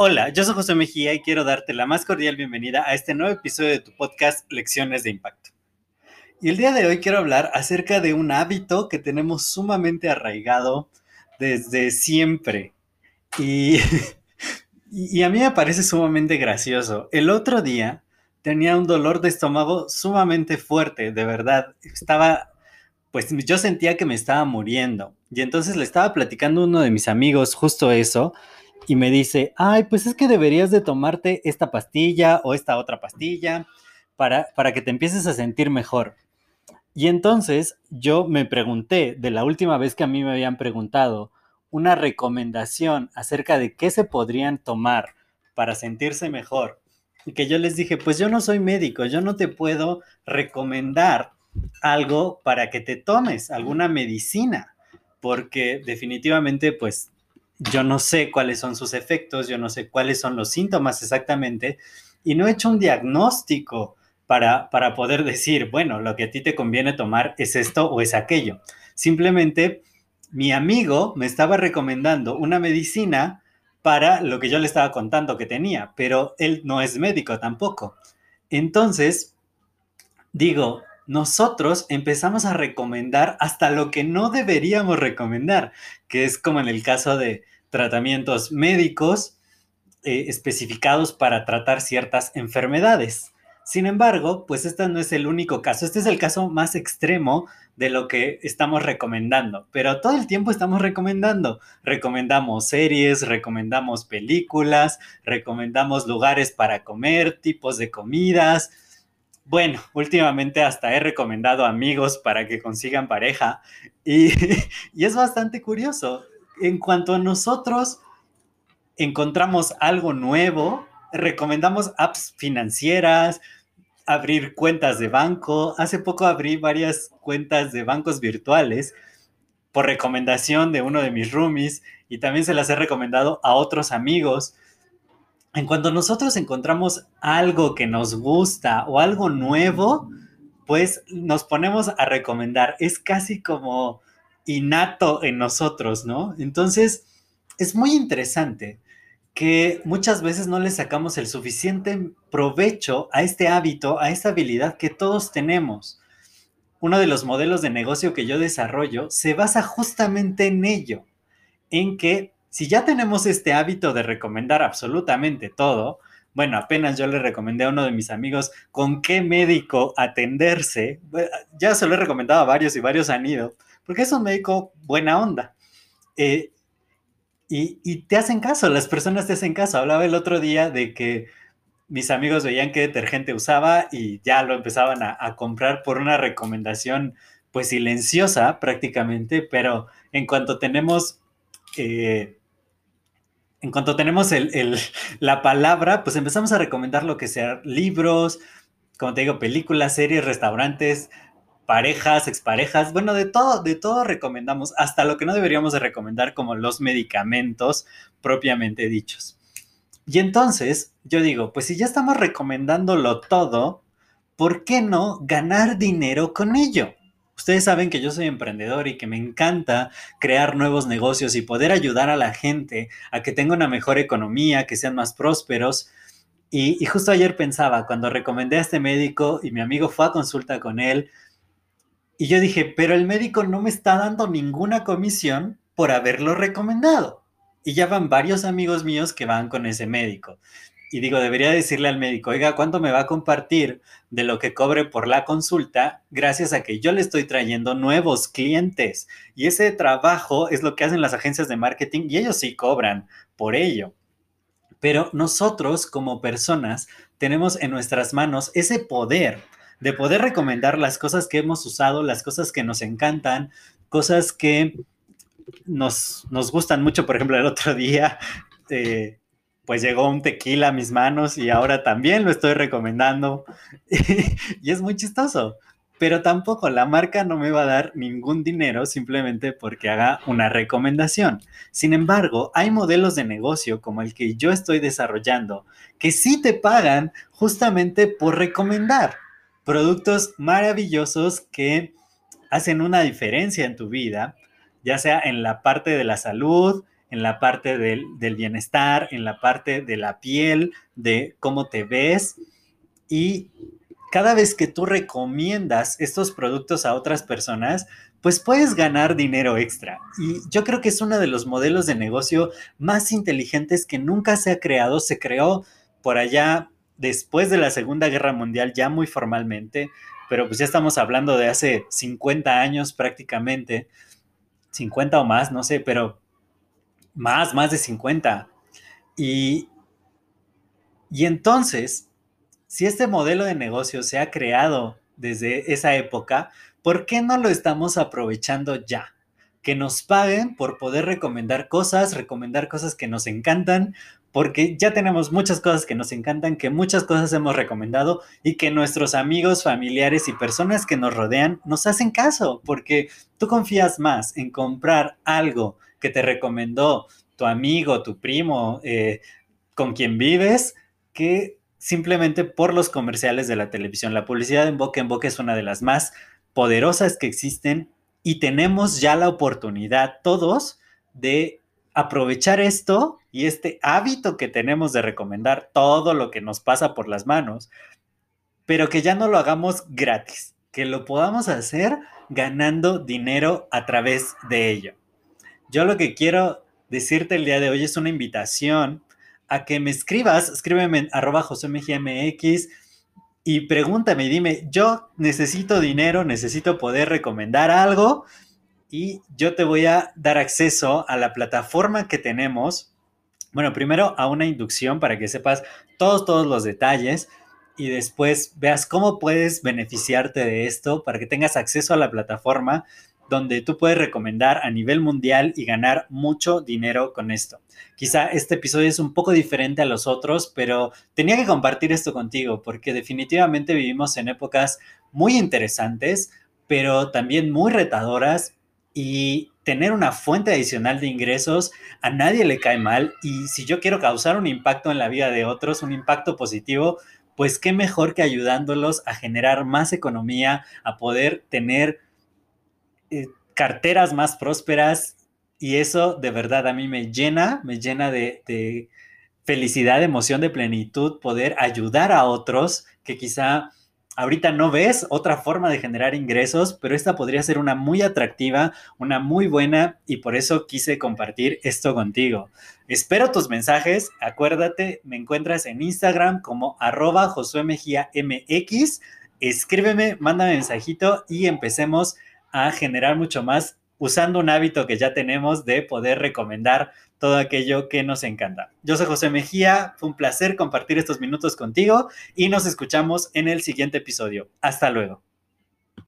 Hola, yo soy José Mejía y quiero darte la más cordial bienvenida a este nuevo episodio de tu podcast Lecciones de Impacto. Y el día de hoy quiero hablar acerca de un hábito que tenemos sumamente arraigado desde siempre. Y, y a mí me parece sumamente gracioso. El otro día tenía un dolor de estómago sumamente fuerte, de verdad. Estaba, pues yo sentía que me estaba muriendo. Y entonces le estaba platicando uno de mis amigos justo eso y me dice, ay, pues es que deberías de tomarte esta pastilla o esta otra pastilla para, para que te empieces a sentir mejor. Y entonces yo me pregunté, de la última vez que a mí me habían preguntado, una recomendación acerca de qué se podrían tomar para sentirse mejor. Y que yo les dije, pues yo no soy médico, yo no te puedo recomendar algo para que te tomes, alguna medicina, porque definitivamente pues yo no sé cuáles son sus efectos, yo no sé cuáles son los síntomas exactamente, y no he hecho un diagnóstico para, para poder decir, bueno, lo que a ti te conviene tomar es esto o es aquello. Simplemente mi amigo me estaba recomendando una medicina para lo que yo le estaba contando que tenía, pero él no es médico tampoco. Entonces, digo, nosotros empezamos a recomendar hasta lo que no deberíamos recomendar, que es como en el caso de tratamientos médicos eh, especificados para tratar ciertas enfermedades. Sin embargo, pues este no es el único caso, este es el caso más extremo de lo que estamos recomendando, pero todo el tiempo estamos recomendando. Recomendamos series, recomendamos películas, recomendamos lugares para comer, tipos de comidas, bueno, últimamente hasta he recomendado amigos para que consigan pareja y, es bastante curioso. En cuanto a nosotros encontramos algo nuevo, recomendamos apps financieras, abrir cuentas de banco. Hace poco abrí varias cuentas de bancos virtuales por recomendación de uno de mis roomies y también se las he recomendado a otros amigos en cuanto nosotros encontramos algo que nos gusta o algo nuevo, pues nos ponemos a recomendar. Es casi como innato en nosotros, ¿no? Entonces, es muy interesante que muchas veces no le sacamos el suficiente provecho a este hábito, a esta habilidad que todos tenemos. Uno de los modelos de negocio que yo desarrollo se basa justamente en ello, en que si ya tenemos este hábito de recomendar absolutamente todo, bueno, apenas yo le recomendé a uno de mis amigos con qué médico atenderse. Ya se lo he recomendado a varios y varios han ido, porque es un médico buena onda. Eh, y, te hacen caso, las personas te hacen caso. Hablaba el otro día de que mis amigos veían qué detergente usaba y ya lo empezaban a, comprar por una recomendación pues silenciosa prácticamente, pero en cuanto tenemos eh, en cuanto tenemos la palabra, pues empezamos a recomendar lo que sea libros, como te digo, películas, series, restaurantes, parejas, exparejas, bueno, de todo, de todo recomendamos, hasta lo que no deberíamos de recomendar como los medicamentos propiamente dichos. Y entonces, yo digo, pues si ya estamos recomendándolo todo, ¿por qué no ganar dinero con ello? Ustedes saben que yo soy emprendedor y que me encanta crear nuevos negocios y poder ayudar a la gente a que tenga una mejor economía, que sean más prósperos. Y, justo ayer pensaba, cuando recomendé a este médico y mi amigo fue a consulta con él, y yo dije, pero el médico no me está dando ninguna comisión por haberlo recomendado. Y ya van varios amigos míos que van con ese médico y digo, debería decirle al médico, oiga, ¿cuánto me va a compartir de lo que cobre por la consulta gracias a que yo le estoy trayendo nuevos clientes? Y ese trabajo es lo que hacen las agencias de marketing y ellos sí cobran por ello. Pero nosotros como personas tenemos en nuestras manos ese poder de poder recomendar las cosas que hemos usado, las cosas que nos encantan, cosas que nos, nos gustan mucho. Por ejemplo, el otro día, eh, pues llegó un tequila a mis manos y ahora también lo estoy recomendando. y es muy chistoso. Pero tampoco la marca no me va a dar ningún dinero simplemente porque haga una recomendación. Sin embargo, hay modelos de negocio como el que yo estoy desarrollando que sí te pagan justamente por recomendar productos maravillosos que hacen una diferencia en tu vida, ya sea en la parte de la salud, en la parte del, bienestar, en la parte de la piel, de cómo te ves. Y cada vez que tú recomiendas estos productos a otras personas, pues puedes ganar dinero extra. Y yo creo que es uno de los modelos de negocio más inteligentes que nunca se ha creado. Se creó por allá después de la Segunda Guerra Mundial, ya muy formalmente, pero pues ya estamos hablando de hace 50 años prácticamente, 50 o más, no sé, pero más, más de 50. Y, y entonces, si este modelo de negocio se ha creado desde esa época, ¿por qué no lo estamos aprovechando ya? Que nos paguen por poder recomendar cosas, recomendar cosas que nos encantan, porque ya tenemos muchas cosas que nos encantan, que muchas cosas hemos recomendado y que nuestros amigos, familiares y personas que nos rodean nos hacen caso, porque tú confías más en comprar algo que te recomendó tu amigo, tu primo, eh, con quien vives, que simplemente por los comerciales de la televisión. La publicidad en boca en boca es una de las más poderosas que existen y tenemos ya la oportunidad todos de aprovechar esto y este hábito que tenemos de recomendar todo lo que nos pasa por las manos, pero que ya no lo hagamos gratis, que lo podamos hacer ganando dinero a través de ello. Yo lo que quiero decirte el día de hoy es una invitación a que me escribas, escríbeme en arroba josemgmx y pregúntame, dime, yo necesito dinero, necesito poder recomendar algo y yo te voy a dar acceso a la plataforma que tenemos. Bueno, primero a una inducción para que sepas todos, todos los detalles y después veas cómo puedes beneficiarte de esto para que tengas acceso a la plataforma donde tú puedes recomendar a nivel mundial y ganar mucho dinero con esto. Quizá este episodio es un poco diferente a los otros, pero tenía que compartir esto contigo porque definitivamente vivimos en épocas muy interesantes, pero también muy retadoras y tener una fuente adicional de ingresos a nadie le cae mal. Y si yo quiero causar un impacto en la vida de otros, un impacto positivo, pues qué mejor que ayudándolos a generar más economía, a poder tener eh, carteras más prósperas. Y eso de verdad a mí me llena, me llena de, de felicidad, de emoción, de plenitud, poder ayudar a otros que quizá ahorita no ves otra forma de generar ingresos, pero esta podría ser una muy atractiva, una muy buena y por eso quise compartir esto contigo. Espero tus mensajes, acuérdate, me encuentras en Instagram como arroba Josué Mejía MX, escríbeme, mándame mensajito y empecemos a generar mucho más usando un hábito que ya tenemos de poder recomendar todo aquello que nos encanta. Yo soy José Mejía, fue un placer compartir estos minutos contigo y nos escuchamos en el siguiente episodio. Hasta luego.